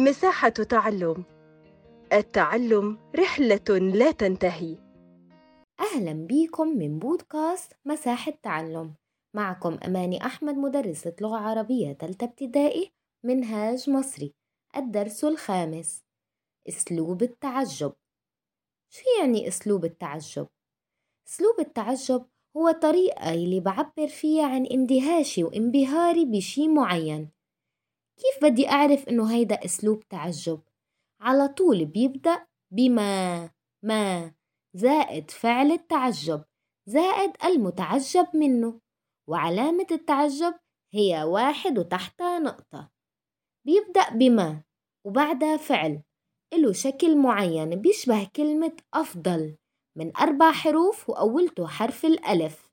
مساحة تعلم. التعلم رحلة لا تنتهي. أهلا بيكم من بودكاست مساحة تعلم. معكم أماني أحمد مدرسة لغة عربية تالتة ابتدائي منهاج مصري. الدرس الخامس أسلوب التعجب. شو يعني أسلوب التعجب؟ أسلوب التعجب هو طريقة اللي بعبر فيها عن اندهاشي وانبهاري بشي معين. كيف بدي أعرف إنه هيدا أسلوب تعجب؟ على طول بيبدأ بما ما زائد فعل التعجب زائد المتعجب منه وعلامة التعجب هي واحد وتحتها نقطة بيبدأ بما وبعدها فعل إله شكل معين بيشبه كلمة أفضل من أربع حروف وأولته حرف الألف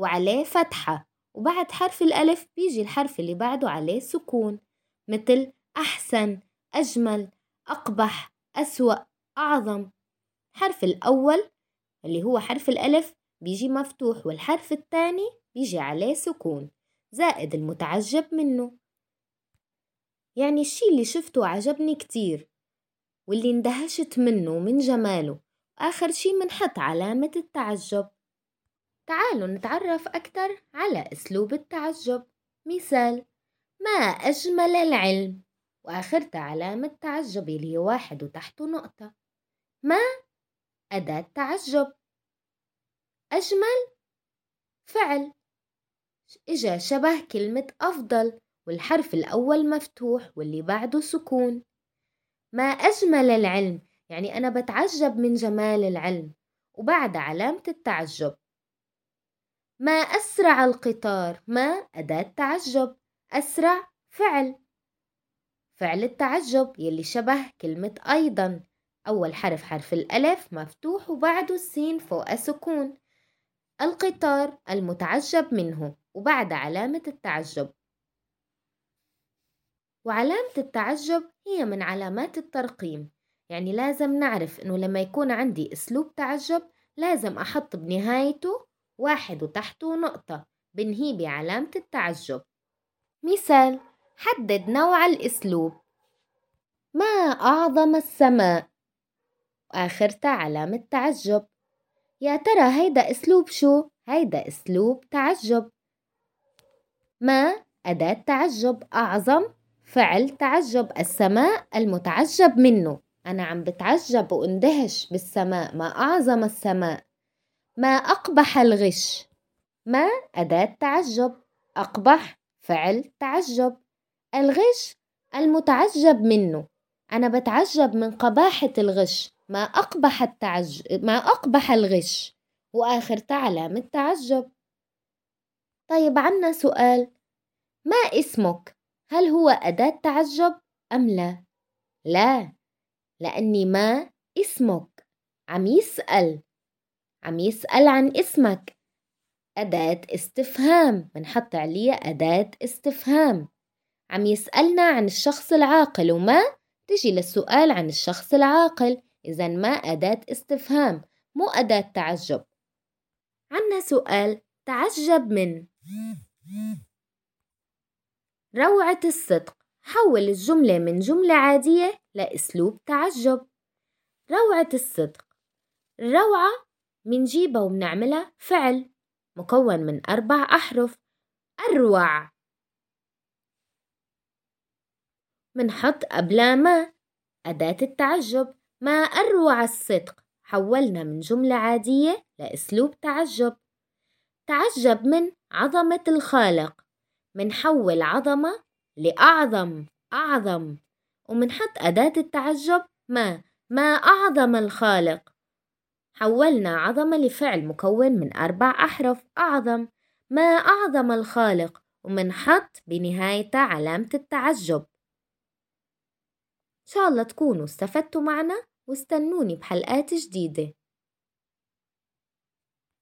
وعليه فتحة وبعد حرف الألف بيجي الحرف اللي بعده عليه سكون مثل أحسن أجمل أقبح أسوأ أعظم. الحرف الأول اللي هو حرف الألف بيجي مفتوح والحرف الثاني بيجي عليه سكون زائد المتعجب منه. يعني الشي اللي شفته عجبني كتير واللي اندهشت منه من جماله آخر شي منحط علامة التعجب. تعالوا نتعرف أكتر على أسلوب التعجب. مثال ما أجمل العلم؟ وآخرتها علامة تعجب اللي هي واحد وتحته نقطة. ما أداة تعجب أجمل فعل. إجا شبه كلمة أفضل والحرف الأول مفتوح واللي بعده سكون. ما أجمل العلم؟ يعني أنا بتعجب من جمال العلم. وبعد علامة التعجب ما أسرع القطار ما أداة تعجب أسرع فعل. فعل التعجب يلي شبه كلمة أيضا. أول حرف حرف الألف مفتوح وبعده السين فوق سكون. القطار المتعجب منه وبعد علامة التعجب. وعلامة التعجب هي من علامات الترقيم. يعني لازم نعرف إنه لما يكون عندي أسلوب تعجب لازم أحط بنهايته واحد وتحته نقطة بنهي بعلامة التعجب. مثال حدد نوع الأسلوب. ما أعظم السماء؟ وآخرتها علامة تعجب يا ترى هيدا أسلوب شو؟ هيدا أسلوب تعجب. ما أداة تعجب؟ أعظم فعل تعجب السماء المتعجب منه. أنا عم بتعجب وأندهش بالسماء ما أعظم السماء. ما أقبح الغش ما أداة تعجب أقبح فعل تعجب. الغش المتعجب منه. أنا بتعجب من قباحة الغش. ما أقبح التعجب ما أقبح الغش. وآخر علامة تعجب طيب عنا سؤال. ما اسمك؟ هل هو أداة تعجب أم لا؟ لا لأني ما اسمك. عم يسأل. عم يسأل عن اسمك. أداة استفهام بنحط عليها أداة استفهام. عم يسألنا عن الشخص العاقل وما تجي للسؤال عن الشخص العاقل. إذا ما أداة استفهام مو أداة تعجب. عنا سؤال تعجب من؟ روعة الصدق حول الجملة من جملة عادية لأسلوب تعجب. روعة الصدق الروعة منجيبها وبنعملها فعل مكون من أربع أحرف. أروع منحط قبلها ما أداة التعجب. ما أروع الصدق؟ حولنا من جملة عادية لأسلوب تعجب. تعجب من عظمة الخالق. منحول عظمة لأعظم أعظم. ومنحط أداة التعجب. ما؟ ما أعظم الخالق. حولنا عظمة لفعل مكون من أربع أحرف أعظم. ما أعظم الخالق ومنحط بنهايته علامة التعجب. إن شاء الله تكونوا استفدتوا معنا واستنوني بحلقات جديدة.